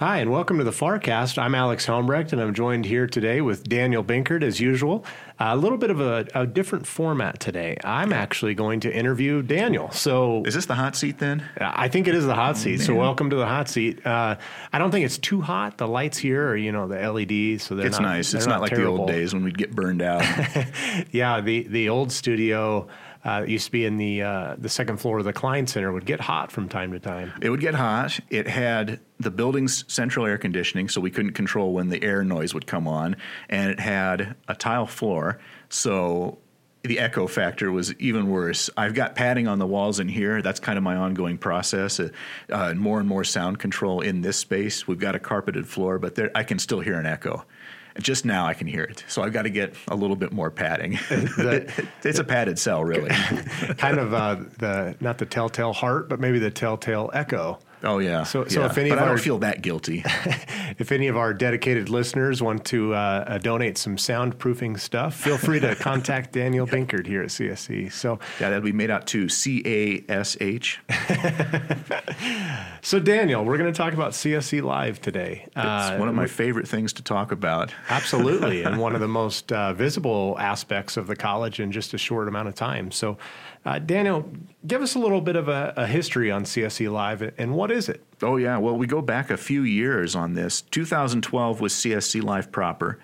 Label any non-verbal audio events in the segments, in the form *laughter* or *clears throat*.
Hi, and welcome to the Farcast. I'm Alex Helmbrecht, and I'm joined here today with Daniel Binkard, as usual. a little bit of a, a, different format today. I'm actually going to interview Daniel. So, is this the hot seat then? I think it is the hot oh, seat. Man. So, welcome to the hot seat. Uh, I don't think it's too hot. The lights here are, you know, the LEDs, so they're it's not, nice. It's not, not like terrible. the old days when we'd get burned out. *laughs* yeah, the the old studio uh, used to be in the uh, the second floor of the Klein Center would get hot from time to time. It would get hot. It had the building's central air conditioning, so we couldn't control when the air noise would come on, and it had a tile floor, so the echo factor was even worse. I've got padding on the walls in here. That's kind of my ongoing process. Uh, uh, more and more sound control in this space. We've got a carpeted floor, but there, I can still hear an echo just now I can hear it. So I've got to get a little bit more padding. *laughs* The, *laughs* it's a padded cell, really. *laughs* kind of uh, the not the telltale heart, but maybe the telltale echo. Oh yeah. So, so if any but of I our, don't feel that guilty. *laughs* if any of our dedicated listeners want to uh, uh, donate some soundproofing stuff, feel free to *laughs* contact Daniel Binkard here at CSC. So yeah, that'll be made out to C A S H. *laughs* So Daniel, we're going to talk about CSC Live today. It's uh, one of my favorite things to talk about. absolutely, and one of the most uh, visible aspects of the college in just a short amount of time. So uh, Daniel, give us a little bit of a, a, history on CSC Live and what is it? Oh, yeah. Well, we go back a few years on this. 2012 was CSC Live proper,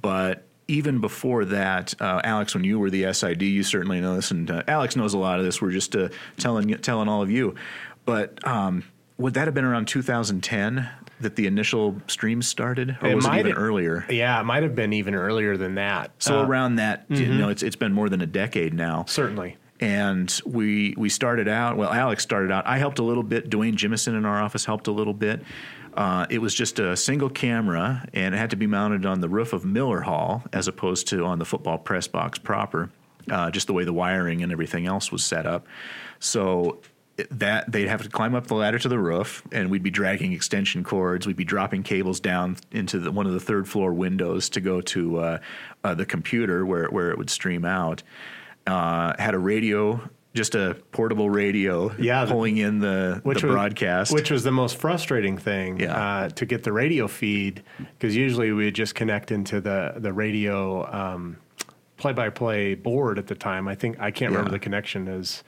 but even before that, uh, Alex, when you were the SID, you certainly know this, and uh, Alex knows a lot of this. We're just uh, telling telling all of you, but um, would that have been around 2010 that the initial streams started, or it was it even earlier? Yeah, it might have been even earlier than that. So uh, around that, mm-hmm. you know, it's it's been more than a decade now. Certainly and we we started out. Well, Alex started out. I helped a little bit. Dwayne Jimison in our office helped a little bit. Uh, it was just a single camera, and it had to be mounted on the roof of Miller Hall as opposed to on the football press box proper. Uh, just the way the wiring and everything else was set up. So that they'd have to climb up the ladder to the roof, and we'd be dragging extension cords. We'd be dropping cables down into the, one of the third floor windows to go to uh, uh, the computer where where it would stream out uh, had a radio just a portable radio yeah, pulling in the, which the was, broadcast. Which was the most frustrating thing yeah. uh, to get the radio feed because usually we would just connect into the, the radio um, play-by-play board at the time. I think I can't yeah. remember the connection as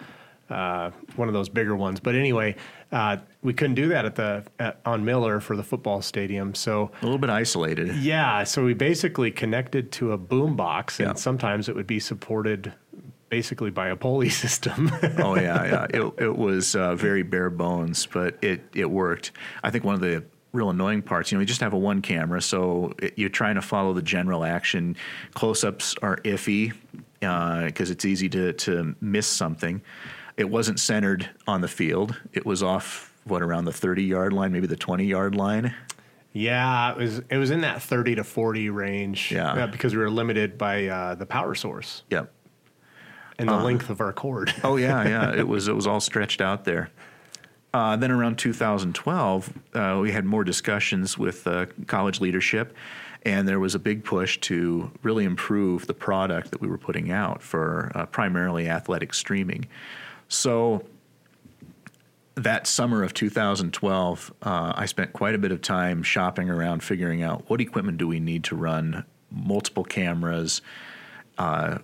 uh, one of those bigger ones. But anyway, uh, we couldn't do that at the at, on Miller for the football stadium. So a little bit isolated. Yeah, so we basically connected to a boom box, and yeah. sometimes it would be supported basically by a pulley *laughs* system. oh yeah, yeah. It, it was uh, very bare bones, but it it worked. I think one of the real annoying parts, you know, you just have a one camera, so it, you're trying to follow the general action. Close ups are iffy because uh, it's easy to to miss something. It wasn't centered on the field. It was off what around the 30 yard line, maybe the 20 yard line. Yeah, it was it was in that 30 to 40 range. Yeah, because we were limited by uh, the power source. Yep and the uh, length of our cord. *laughs* oh yeah, yeah. It *laughs* was it was all stretched out there. Uh, then around 2012, uh, we had more discussions with uh, college leadership, and there was a big push to really improve the product that we were putting out for uh, primarily athletic streaming. So that summer of 2012, uh, I spent quite a bit of time shopping around, figuring out what equipment do we need to run multiple cameras, uh,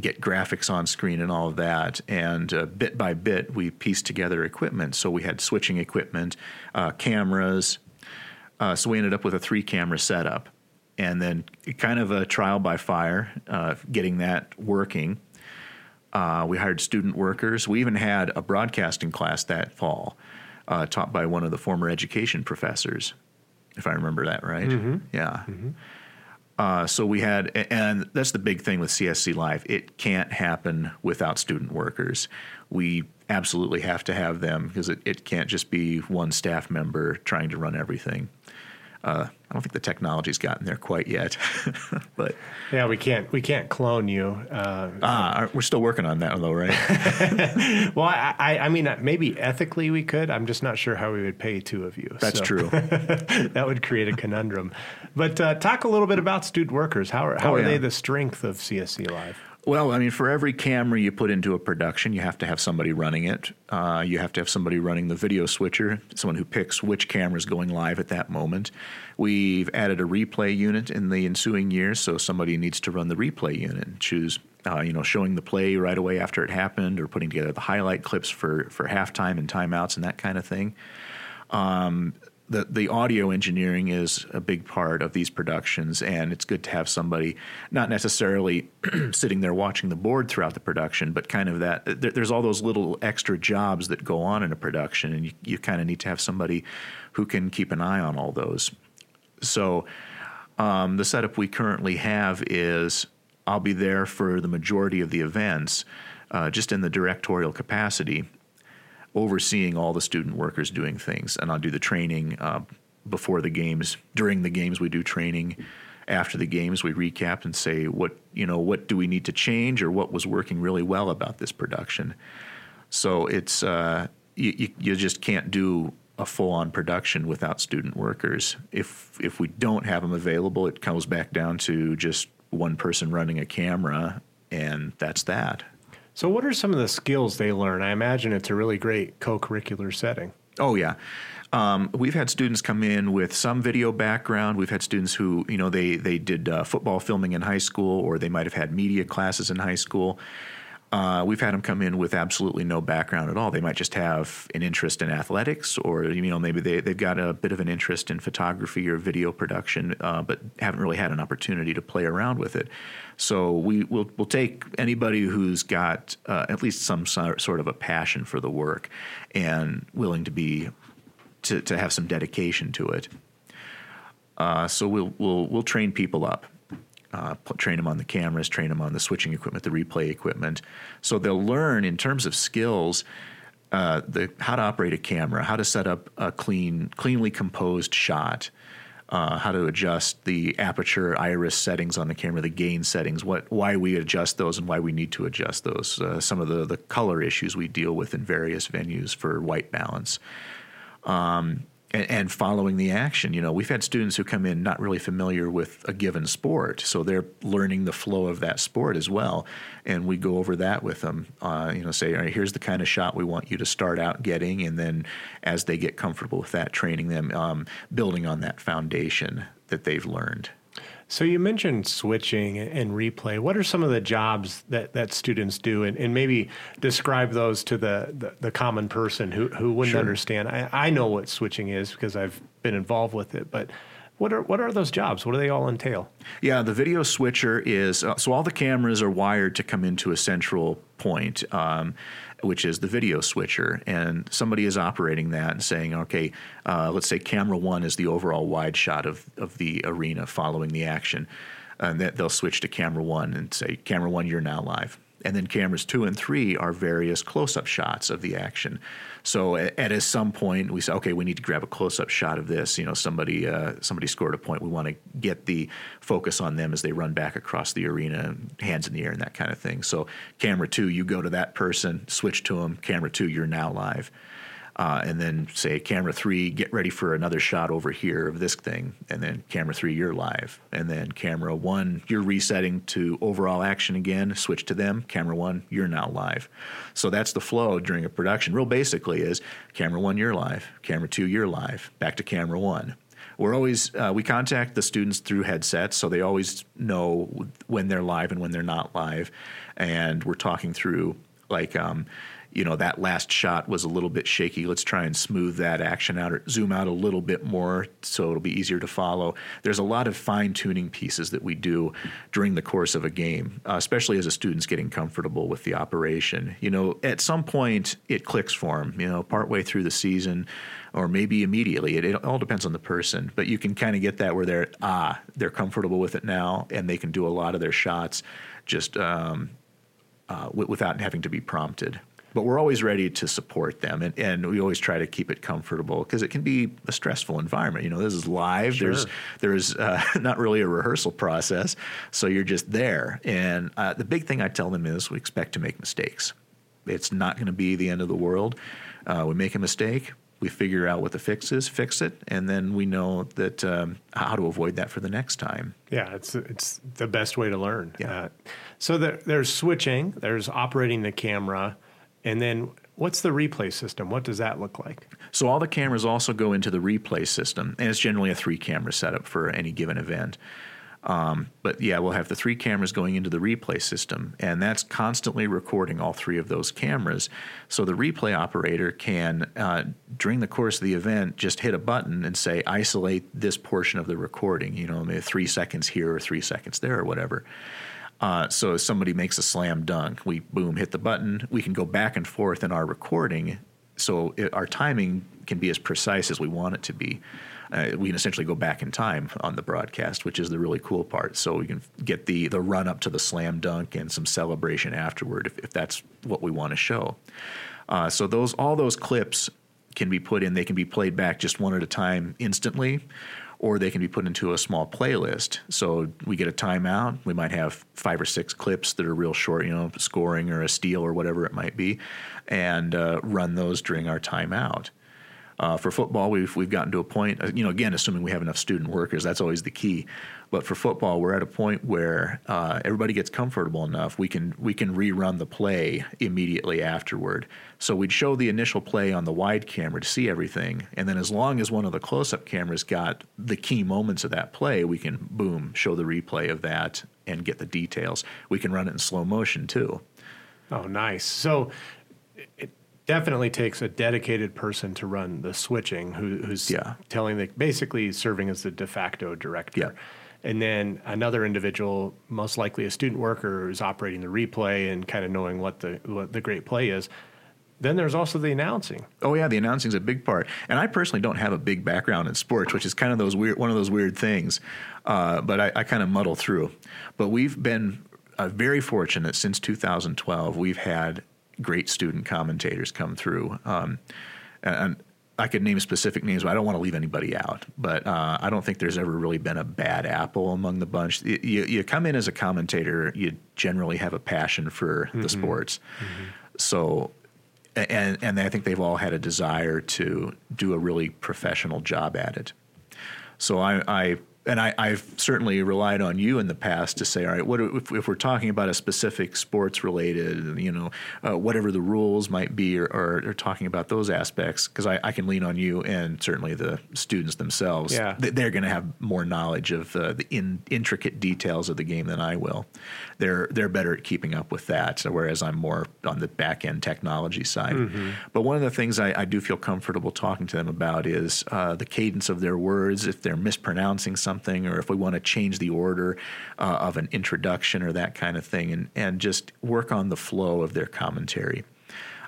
get graphics on screen and all of that. And uh, bit by bit, we pieced together equipment. So we had switching equipment, uh, cameras. Uh, so we ended up with a three camera setup. And then, kind of a trial by fire, uh, getting that working. Uh, we hired student workers. We even had a broadcasting class that fall, uh, taught by one of the former education professors, if I remember that right. Mm-hmm. Yeah. Mm-hmm. Uh, so we had, and that's the big thing with CSC Live. It can't happen without student workers. We absolutely have to have them because it, it can't just be one staff member trying to run everything. Uh, I don't think the technology's gotten there quite yet, *laughs* but yeah, we can't we can't clone you. Uh, ah, we're still working on that though, right? *laughs* well, I, I, I, mean, maybe ethically we could. I'm just not sure how we would pay two of you. That's so. true. *laughs* that would create a conundrum. But uh, talk a little bit about student workers. How are how oh, are yeah. they the strength of CSC Live? Well, I mean, for every camera you put into a production, you have to have somebody running it. Uh, you have to have somebody running the video switcher, someone who picks which camera is going live at that moment. We've added a replay unit in the ensuing years, so somebody needs to run the replay unit and choose, uh, you know, showing the play right away after it happened, or putting together the highlight clips for for halftime and timeouts and that kind of thing. Um, the the audio engineering is a big part of these productions, and it's good to have somebody not necessarily *clears throat* sitting there watching the board throughout the production, but kind of that. There, there's all those little extra jobs that go on in a production, and you, you kind of need to have somebody who can keep an eye on all those. So, um, the setup we currently have is I'll be there for the majority of the events, uh, just in the directorial capacity overseeing all the student workers doing things. And I'll do the training uh, before the games. During the games, we do training. After the games, we recap and say what you know what do we need to change or what was working really well about this production. So it's uh, you, you just can't do a full-on production without student workers. If if we don't have them available, it comes back down to just one person running a camera, and that's that. So, what are some of the skills they learn? I imagine it's a really great co curricular setting. Oh, yeah. Um, we've had students come in with some video background. We've had students who, you know, they they did uh, football filming in high school, or they might have had media classes in high school. Uh, we've had them come in with absolutely no background at all. They might just have an interest in athletics, or you know, maybe they they've got a bit of an interest in photography or video production, uh, but haven't really had an opportunity to play around with it. So we will we'll take anybody who's got uh, at least some sort of a passion for the work and willing to be to, to have some dedication to it. Uh, so we'll we'll we'll train people up uh, train them on the cameras, train them on the switching equipment, the replay equipment. So they'll learn in terms of skills uh, the how to operate a camera, how to set up a clean, cleanly composed shot, uh, how to adjust the aperture, iris settings on the camera, the gain settings, what why we adjust those and why we need to adjust those. Uh, some of the the color issues we deal with in various venues for white balance. Um, and, and following the action. You know, we've had students who come in not really familiar with a given sport, so they're learning the flow of that sport as well. And we go over that with them. Uh, you know, say, all right, here's the kind of shot we want you to start out getting, and then as they get comfortable with that, training them, um, building on that foundation that they've learned. So you mentioned switching and replay. What are some of the jobs that, that students do, and, and maybe describe those to the, the, the common person who, who wouldn't sure. understand? I, I know what switching is because I've been involved with it, but what are what are those jobs? What do they all entail? Yeah, the video switcher is uh, so all the cameras are wired to come into a central point. Um, which is the video switcher. And somebody is operating that and saying, okay, uh, let's say camera one is the overall wide shot of, of the arena following the action. And that they'll switch to camera one and say, camera one, you're now live. And then cameras two and three are various close up shots of the action. So at, at some point, we say, okay, we need to grab a close up shot of this. You know, somebody uh, somebody scored a point. We want to get the focus on them as they run back across the arena, hands in the air, and that kind of thing. So camera two, you go to that person, switch to them. Camera two, you're now live uh, and then say camera three, get ready for another shot over here of this thing, and then camera three, you're live, and then camera one, you're resetting to overall action again. Switch to them. Camera one, you're now live. So that's the flow during a production. Real basically is camera one, you're live. Camera two, you're live. Back to camera one we're always uh, we contact the students through headsets so they always know when they're live and when they're not live and we're talking through like um, you know that last shot was a little bit shaky. Let's try and smooth that action out or zoom out a little bit more so it'll be easier to follow. There's a lot of fine tuning pieces that we do during the course of a game uh, especially as a student's getting comfortable with the operation. You know at some point it clicks for them you know partway through the season or maybe immediately. It, it all depends on the person but you can kind of get that where they're ah they're comfortable with it now and they can do a lot of their shots just um, uh, w- without having to be prompted but we're always ready to support them and, and we always try to keep it comfortable because it can be a stressful environment you know this is live sure. there's there's uh, *laughs* not really a rehearsal process so you're just there and uh, the big thing i tell them is we expect to make mistakes it's not going to be the end of the world uh, we make a mistake we figure out what the fix is, fix it, and then we know that um, how to avoid that for the next time. Yeah, it's it's the best way to learn. Yeah. Uh, so there, there's switching, there's operating the camera, and then what's the replay system? What does that look like? So all the cameras also go into the replay system, and it's generally a three camera setup for any given event. Um, but yeah, we'll have the three cameras going into the replay system, and that's constantly recording all three of those cameras. So the replay operator can, uh, during the course of the event, just hit a button and say, isolate this portion of the recording, you know, maybe three seconds here or three seconds there or whatever. Uh, so if somebody makes a slam dunk, we boom, hit the button. We can go back and forth in our recording, so it, our timing can be as precise as we want it to be uh, we can essentially go back in time on the broadcast, which is the really cool part. So we can get the the run up to the slam dunk and some celebration afterward, if, if that's what we want to show. Uh, so those all those clips can be put in. They can be played back just one at a time instantly, or they can be put into a small playlist. So we get a timeout. We might have five or six clips that are real short, you know, scoring or a steal or whatever it might be, and uh, run those during our timeout. Uh, for football, we've we've gotten to a point. Uh, you know, again, assuming we have enough student workers, that's always the key. But for football, we're at a point where uh, everybody gets comfortable enough. We can we can rerun the play immediately afterward. So we'd show the initial play on the wide camera to see everything, and then as long as one of the close-up cameras got the key moments of that play, we can boom show the replay of that and get the details. We can run it in slow motion too. Oh, nice. So. It, definitely takes a dedicated person to run the switching who, who's yeah. telling the basically serving as the de facto director. Yeah. And then another individual, most likely a student worker, who's operating the replay and kind of knowing what the what the great play is. Then there's also the announcing. Oh yeah, the announcing is a big part. And I personally don't have a big background in sports, which is kind of those weird, one of those weird things. Uh, but I, I kind of muddle through. But we've been uh, very fortunate since 2012. We've had great student commentators come through. Um, and I could name specific names, but I don't want to leave anybody out. But uh, I don't think there's ever really been a bad apple among the bunch. You, you come in as a commentator, you generally have a passion for mm-hmm. the sports. Mm-hmm. So, and and I think they've all had a desire to do a really professional job at it. So I, I and I, have certainly relied on you in the past to say, all right, what if, if we're talking about a specific sports related, you know, uh, whatever the rules might be, or, or, or talking about those aspects, because I, I, can lean on you and certainly the students themselves. Yeah. they're going to have more knowledge of uh, the in, intricate details of the game than I will. They're they're better at keeping up with that, whereas I'm more on the back end technology side. Mm-hmm. But one of the things I, I, do feel comfortable talking to them about is uh, the cadence of their words. If they're mispronouncing something something, or if we want to change the order uh, of an introduction or that kind of thing, and, and just work on the flow of their commentary.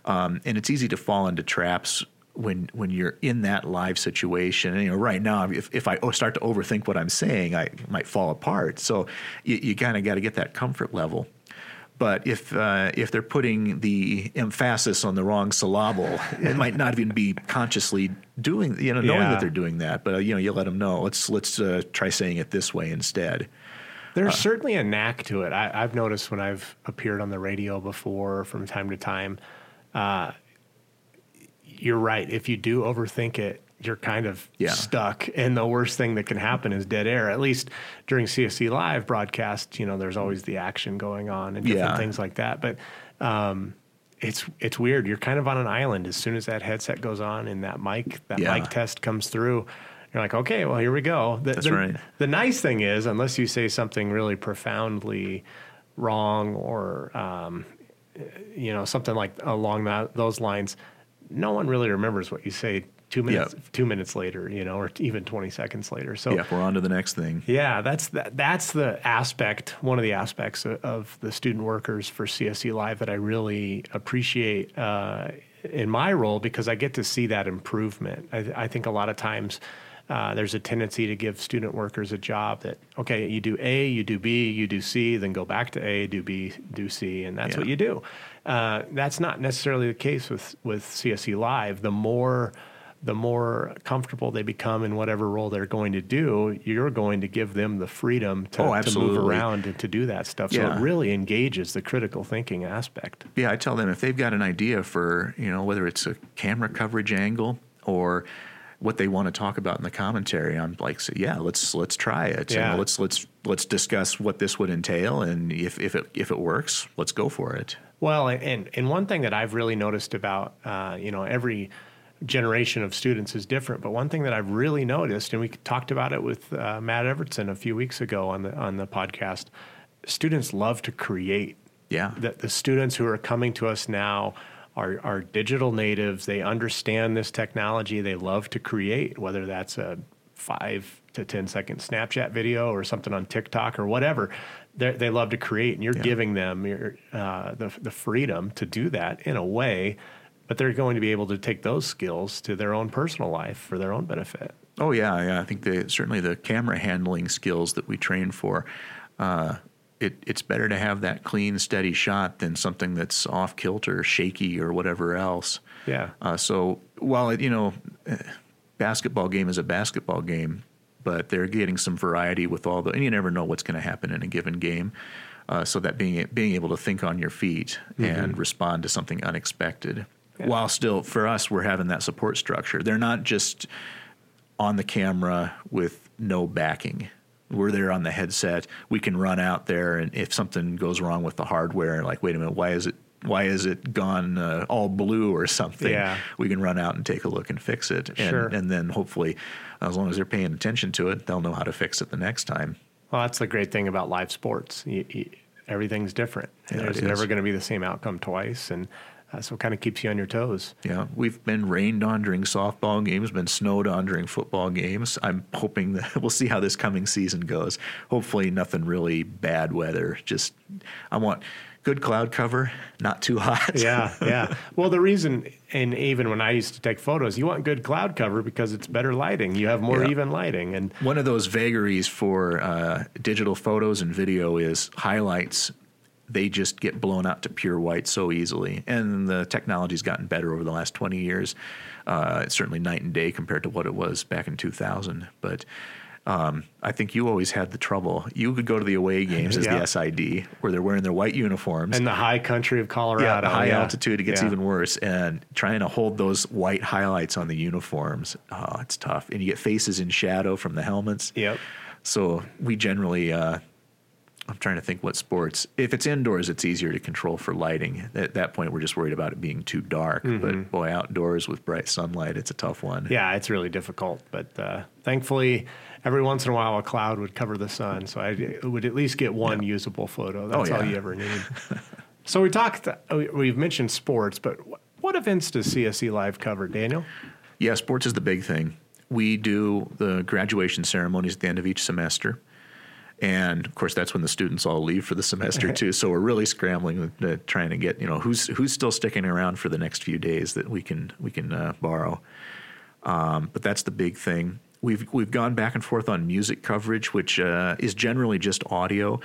Um, and it's easy to fall into traps when when you're in that live situation. And, you know, right now, if, if I start to overthink what I'm saying, I might fall apart. So you, you kind of got to get that comfort level. But if uh, if they're putting the emphasis on the wrong syllable, it might not even be consciously doing you know knowing yeah. that they're doing that. But uh, you know you let them know. Let's let's uh, try saying it this way instead. There's uh, certainly a knack to it. I, have noticed when I've appeared on the radio before, from time to time. Uh, you're right. If you do overthink it, you're kind of yeah. stuck. And the worst thing that can happen is dead air. At least during CSC Live broadcast, you know, there's always the action going on and different yeah. things like that. But um, it's it's weird. You're kind of on an island as soon as that headset goes on and that mic that yeah. mic test comes through. You're like, okay, well, here we go. The, That's the, right. The nice thing is, unless you say something really profoundly wrong or um, you know something like along that, those lines, no one really remembers what you say two minutes yep. two minutes later, you know, or even twenty seconds later. So yeah, we're on to the next thing. Yeah, that's that, that's the aspect, one of the aspects of, of the student workers for CSC Live that I really appreciate uh, in my role because I get to see that improvement. I, I think a lot of times. Uh, there's a tendency to give student workers a job that okay you do a you do b you do c then go back to a do b do c and that's yeah. what you do uh, that's not necessarily the case with with csc live the more the more comfortable they become in whatever role they're going to do, you're going to give them the freedom to, oh, to move around and to do that stuff. Yeah. So it really engages the critical thinking aspect. Yeah, I tell them if they've got an idea for, you know, whether it's a camera coverage angle or what they want to talk about in the commentary. I'm like, so yeah, let's let's try it. Yeah. And let's let's let's discuss what this would entail, and if if it if it works, let's go for it. Well, and and one thing that I've really noticed about uh, you know every generation of students is different, but one thing that I've really noticed, and we talked about it with uh, Matt Evertson a few weeks ago on the on the podcast, students love to create. Yeah, that the students who are coming to us now are, are digital natives. They understand this technology. They love to create, whether that's a five to 10 second Snapchat video or something on TikTok or whatever. They're, they love to create, and you're yeah. giving them your, uh, the, the freedom to do that in a way, but they're going to be able to take those skills to their own personal life for their own benefit. Oh, yeah. Yeah. I think the, certainly the camera handling skills that we train for. Uh, it, it's better to have that clean, steady shot than something that's off kilter, shaky, or whatever else. Yeah. Uh, so while it, you know, eh, basketball game is a basketball game, but they're getting some variety with all the, and you never know what's going to happen in a given game. Uh, so that being being able to think on your feet mm-hmm. and respond to something unexpected, yeah. while still for us we're having that support structure. They're not just on the camera with no backing we're there on the headset. We can run out there, and if something goes wrong with the hardware, like wait a minute, why is it why is it gone uh, all blue or something? Yeah. We can run out and take a look and fix it, and, sure. and then hopefully, as long as they're paying attention to it, they'll know how to fix it the next time. Well, that's the great thing about live sports. You, you, everything's different. Yeah, There's never going to be the same outcome twice, and uh, so it kind of keeps you on your toes. Yeah, we've been rained on during softball games, been snowed on during football games. I'm hoping that *laughs* we'll see how this coming season goes. Hopefully, nothing really bad weather. Just I want good cloud cover, not too hot. yeah, yeah. *laughs* Well, the reason, and even when I used to take photos, you want good cloud cover because it's better lighting. You have more yeah. even lighting. And one of those vagaries for uh, digital photos and video is highlights they just get blown out to pure white so easily. And the technology's gotten better over the last 20 years. Uh, it's certainly night and day compared to what it was back in 2000. But um, I think you always had the trouble. You could go to the away *laughs* games as yeah. the SID, where they're wearing their white uniforms. And the high country of Colorado. Yeah, high yeah. altitude, it gets yeah. even worse. And trying to hold those white highlights on the uniforms, oh, it's tough. And you get faces in shadow from the helmets. Yep. So we generally uh, I'm trying to think what sports. If it's indoors, it's easier to control for lighting. At that point, we're just worried about it being too dark. Mm-hmm. But boy, outdoors with bright sunlight, it's a tough one. Yeah, it's really difficult. But uh, thankfully, every once in a while, a cloud would cover the sun, so I would at least get one yeah. usable photo. That's oh, yeah. all you ever need. *laughs* so we talked. We've mentioned sports, but what events does CSC Live cover, Daniel? Yeah, sports is the big thing. We do the graduation ceremonies at the end of each semester. And of course, that's when the students all leave for the semester too. So we're really scrambling, uh, trying to get you know who's who's still sticking around for the next few days that we can we can uh, borrow. Um, but that's the big thing. We've we've gone back and forth on music coverage, which uh, is generally just audio.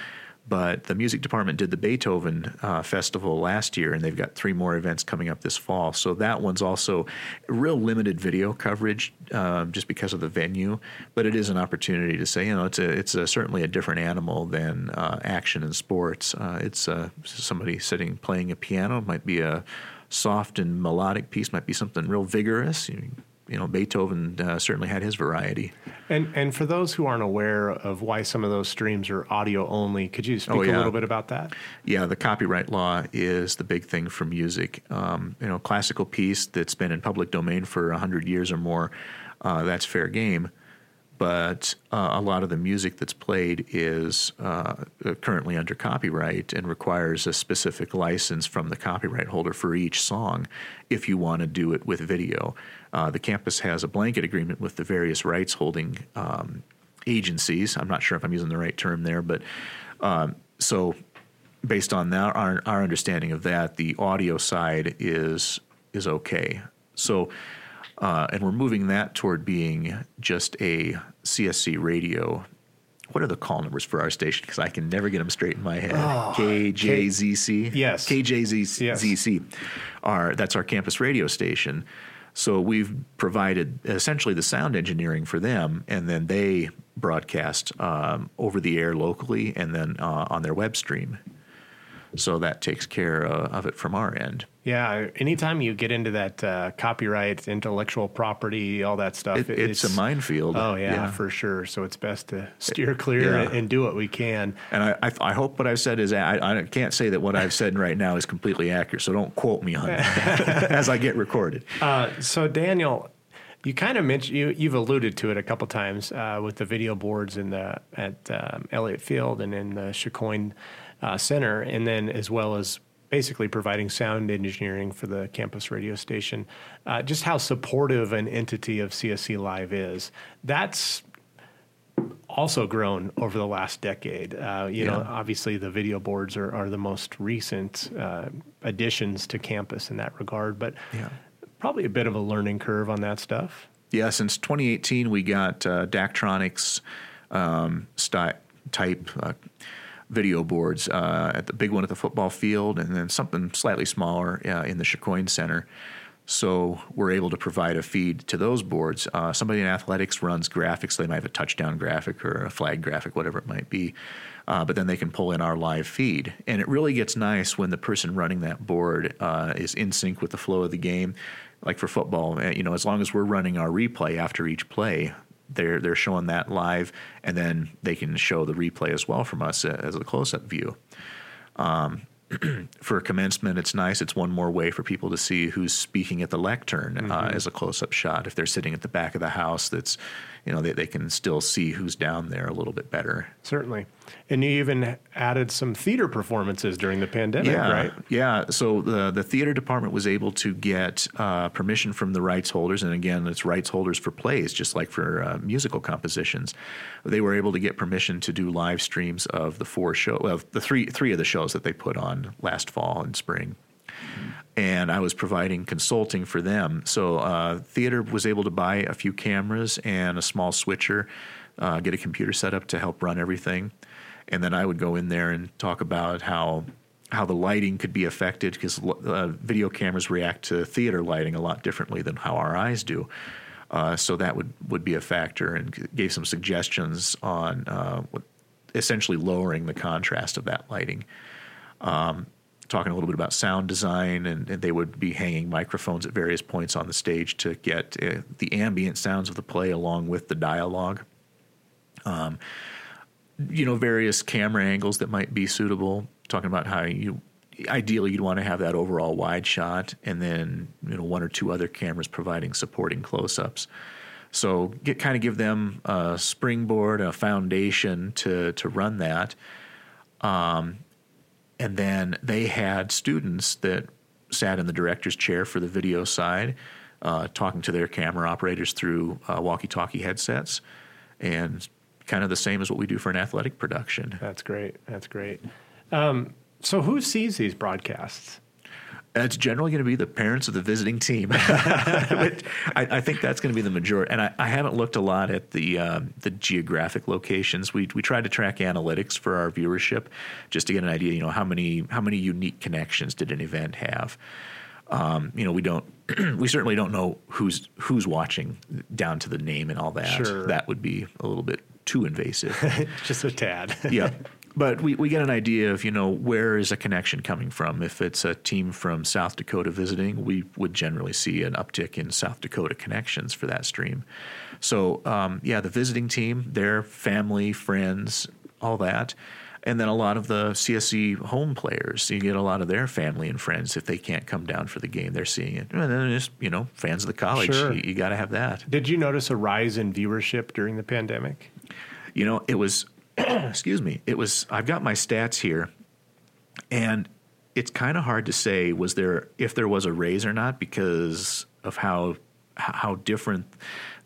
But the music department did the Beethoven uh, Festival last year, and they've got three more events coming up this fall. So that one's also real limited video coverage, um, just because of the venue. But it is an opportunity to say, you know, it's a it's a, certainly a different animal than uh, action and sports. Uh, it's uh, somebody sitting playing a piano. It might be a soft and melodic piece. Might be something real vigorous. You you know, Beethoven uh, certainly had his variety. And and for those who aren't aware of why some of those streams are audio only, could you speak oh, yeah. a little bit about that? Yeah, the copyright law is the big thing for music. Um, you know, classical piece that's been in public domain for hundred years or more, uh, that's fair game but uh, a lot of the music that's played is uh, currently under copyright and requires a specific license from the copyright holder for each song if you want to do it with video. Uh, the campus has a blanket agreement with the various rights holding um, agencies. I'm not sure if I'm using the right term there, but um, so based on that, our, our understanding of that, the audio side is is okay. So uh, and we're moving that toward being just a CSC radio. What are the call numbers for our station? Because I can never get them straight in my head. Oh, KJZC. K- yes. KJZC. Yes. Our, that's our campus radio station. So we've provided essentially the sound engineering for them, and then they broadcast um, over the air locally and then uh, on their web stream. So that takes care uh, of it from our end. Yeah, anytime you get into that uh, copyright, intellectual property, all that stuff, it, it's, it's, a minefield. Oh yeah, yeah, for sure. So it's best to steer clear yeah. and, and, do what we can. And I, I, I, hope what I've said is I, I can't say that what I've said right now is completely accurate. So don't quote me on that *laughs* as I get recorded. Uh, so Daniel, you kind of mentioned you, you've alluded to it a couple times uh, with the video boards in the at um, Elliott Field and in the Chicoine uh, Center, and then as well as basically providing sound engineering for the campus radio station. Uh, just how supportive an entity of CSC Live is. That's also grown over the last decade. Uh, you yeah. know, obviously the video boards are, are the most recent uh, additions to campus in that regard, but yeah. probably a bit of a learning curve on that stuff. Yeah, since 2018, we got uh, Daktronics um, type uh, video boards uh, at the big one at the football field, and then something slightly smaller uh, in the Chicoine Center. So we're able to provide a feed to those boards. Uh, somebody in athletics runs graphics; they might have a touchdown graphic or a flag graphic, whatever it might be. Uh, but then they can pull in our live feed, and it really gets nice when the person running that board uh, is in sync with the flow of the game. Like for football, eh, you know, as long as we're running our replay after each play, they're they're showing that live, and then they can show the replay as well from us as a close up view. Um, *clears throat* for commencement, it's nice. It's one more way for people to see who's speaking at the lectern uh, mm-hmm. uh, as a close up shot. If they're sitting at the back of the house, that's you know they, they can still see who's down there a little bit better. Certainly. And you even added some theater performances during the pandemic, yeah, right? Yeah. So the the theater department was able to get uh, permission from the rights holders, and again, it's rights holders for plays, just like for uh, musical compositions. They were able to get permission to do live streams of the four show, well, the three three of the shows that they put on last fall and spring. And I was providing consulting for them. So, uh, theater was able to buy a few cameras and a small switcher, uh, get a computer set up to help run everything and then I would go in there and talk about how how the lighting could be affected because uh, video cameras react to theater lighting a lot differently than how our eyes do. Uh, so that would, would be a factor and gave some suggestions on uh, essentially lowering the contrast of that lighting. Um, talking a little bit about sound design, and, and, they would be hanging microphones at various points on the stage to get uh, the ambient sounds of the play along with the dialogue. Um, you know various camera angles that might be suitable. Talking about how you ideally you'd want to have that overall wide shot, and then you know one or two other cameras providing supporting close-ups. So get kind of give them a springboard, a foundation to to run that. Um, and then they had students that sat in the director's chair for the video side, uh, talking to their camera operators through uh, walkie-talkie headsets, and kind of the same as what we do for an athletic production. That's great. That's great. Um, so, who sees these broadcasts? It's generally going to be the parents of the visiting team. *laughs* I, I, think that's going to be the majority. And I, I haven't looked a lot at the um, the geographic locations. We we tried to track analytics for our viewership, just to get an idea. You know how many how many unique connections did an event have. Um, you know, we don't, *clears throat* we certainly don't know who's who's watching down to the name and all that. Sure. That would be a little bit too invasive. *laughs* Just a tad. yeah. *laughs* But we, we get an idea of, you know, where is a connection coming from. If it's a team from South Dakota visiting, we would generally see an uptick in South Dakota connections for that stream. So, um, yeah, the visiting team, their family, friends, all that. And then a lot of the CSC home players, you get a lot of their family and friends if they can't come down for the game, they're seeing it. And then just, you know, fans of the college, sure. you, you got to have that. Did you notice a rise in viewership during the pandemic? You know, it was, *clears throat* excuse me, it was, I've got my stats here, and it's kind of hard to say was there if there was a raise or not because of how how different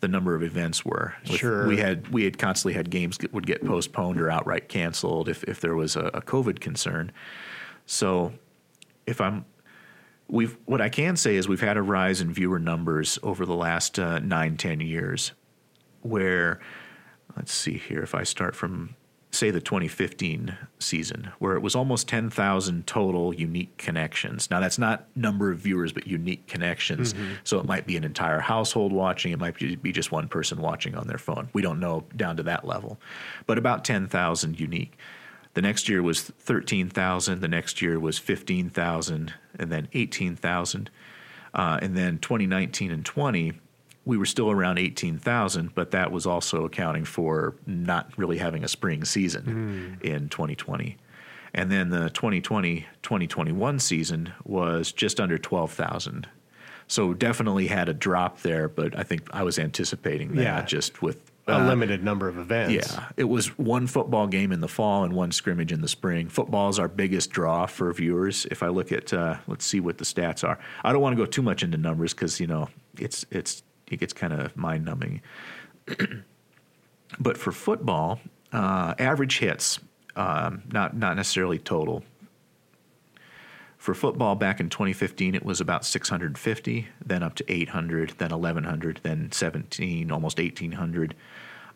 the number of events were. With, sure, we had we had constantly had games that would get postponed or outright canceled if if there was a, a COVID concern. So, if I'm we've what I can say is we've had a rise in viewer numbers over the last uh, nine ten years, where let's see here. If I start from, say, the 2015 season, where it was almost 10,000 total unique connections. Now, that's not number of viewers, but unique connections. Mm-hmm. So it might be an entire household watching, it might be just one person watching on their phone. We don't know down to that level, but about 10,000 unique. The next year was 13,000. The next year was 15,000, and then 18,000. Uh, and then 2019 and 20, we were still around 18,000, but that was also accounting for not really having a spring season mm. in 2020. And then the 2020 2021 season was just under 12,000. So definitely had a drop there, but I think I was anticipating that yeah. just with a uh, limited number of events. Yeah, it was one football game in the fall and one scrimmage in the spring. Football is our biggest draw for viewers. If I look at, uh, let's see what the stats are. I don't want to go too much into numbers because you know it's it's it gets kind of mind numbing. *clears throat* but for football, uh, average hits, um, not not necessarily total. For football back in 2015, it was about 650, then up to 800, then 1100, then 17, almost 1800,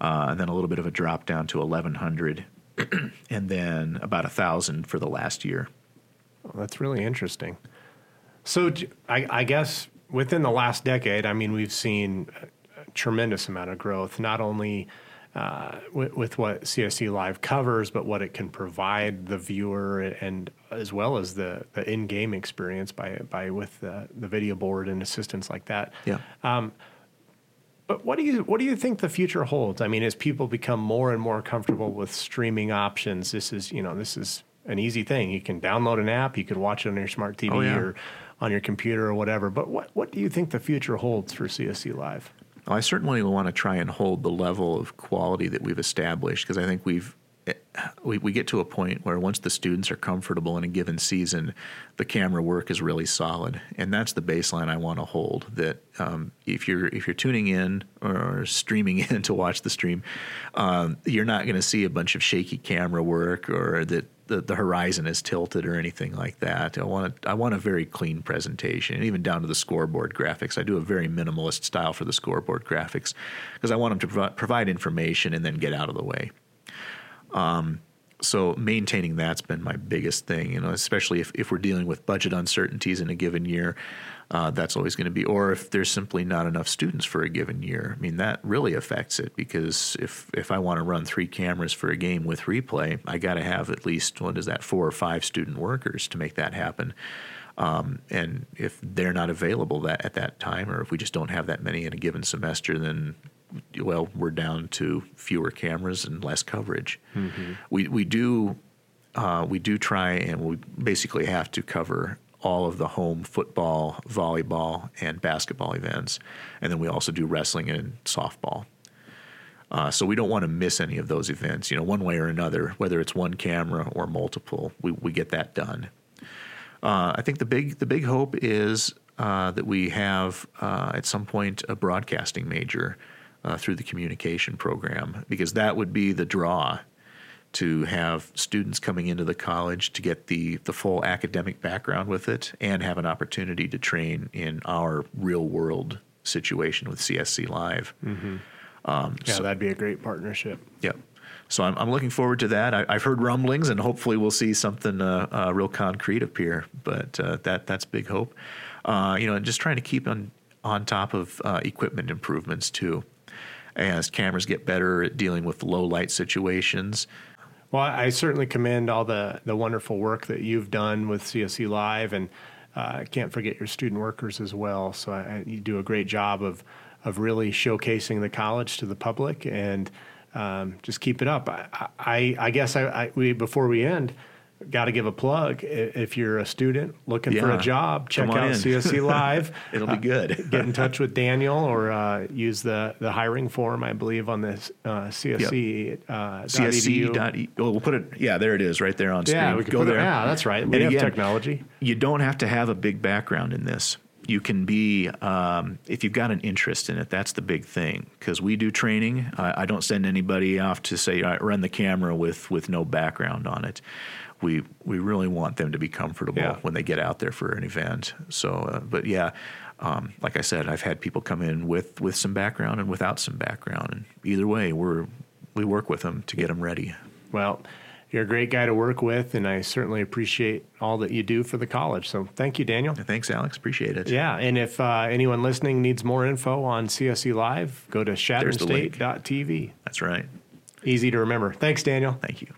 uh, and then a little bit of a drop down to 1100, *clears throat* and then about 1,000 for the last year. Well, that's really interesting. So I, I guess within the last decade, I mean, we've seen a tremendous amount of growth, not only uh, with, with, what CSC Live covers, but what it can provide the viewer and as well as the, the in-game experience by by with the, the video board and assistance like that. Yeah. Um, but what do you what do you think the future holds? I mean, as people become more and more comfortable with streaming options, this is you know this is an easy thing. You can download an app, you could watch it on your smart TV oh, yeah. or on your computer or whatever. But what, what do you think the future holds for CSC Live? Well, I certainly want to try and hold the level of quality that we've established because I think we've we, we get to a point where once the students are comfortable in a given season, the camera work is really solid, and that's the baseline I want to hold. That um, if you're if you're tuning in or streaming *laughs* in to watch the stream, um, you're not going to see a bunch of shaky camera work or that the, the horizon is tilted or anything like that. I want a, I want a very clean presentation, and even down to the scoreboard graphics. I do a very minimalist style for the scoreboard graphics because I want them to provide, provide information and then get out of the way. Um, so maintaining that's been my biggest thing, you know, especially if, if we're dealing with budget uncertainties in a given year uh, that's always going to be, or if there's simply not enough students for a given year. I mean, that really affects it because if if I want to run three cameras for a game with replay, I got to have at least what is that four or five student workers to make that happen. Um, and if they're not available that at that time, or if we just don't have that many in a given semester, then well, we're down to fewer cameras and less coverage. Mm-hmm. We we do uh, we do try and we basically have to cover all of the home football, volleyball, and basketball events. And then we also do wrestling and softball. Uh, so we don't want to miss any of those events, you know, one way or another, whether it's one camera or multiple, we, we get that done. Uh, I think the big the big hope is uh, that we have uh, at some point a broadcasting major uh, through the communication program because that would be the draw to have students coming into the college to get the, the full academic background with it and have an opportunity to train in our real world situation with CSC Live. Mm-hmm. Um, yeah, so, that'd be a great partnership. Yep. So I'm, I'm looking forward to that. I, have heard rumblings, and hopefully we'll see something uh, uh, real concrete appear. But uh, that that's big hope. Uh, you know, and just trying to keep on on top of uh, equipment improvements too, as cameras get better at dealing with low light situations. Well, I certainly commend all the, the wonderful work that you've done with CSC Live, and uh, I uh, can't forget your student workers as well. So I, you do a great job of of really showcasing the college to the public, and um, just keep it up. I, I, I guess I, I, we before we end, got to give a plug. If you're a student looking yeah. for a job, check out in. CSC *laughs* Live. It'll be good. Uh, get in touch with *laughs* Daniel or uh, use the, the hiring form, I believe, on this uh, CSC. Yep. Uh, CSC. Dot e- well, we'll put it. Yeah, there it is, right there on screen. Yeah, we can go there. It, yeah, that's right. We and have again, technology. You don't have to have a big background in this you can be um, if you've got an interest in it that's the big thing because we do training I, I, don't send anybody off to say run the camera with with no background on it we we really want them to be comfortable yeah. when they get out there for an event. So, uh, but yeah, um, like I said, I've had people come in with with some background and without some background, and either way, we're we work with them to get them ready. Well. You're a great guy to work with, and I certainly appreciate all that you do for the college. So, thank you, Daniel. Thanks, Alex. Appreciate it. Yeah, and if uh, anyone listening needs more info on CSC Live, go to chadronstate.tv. That's right. Easy to remember. Thanks, Daniel. Thank you.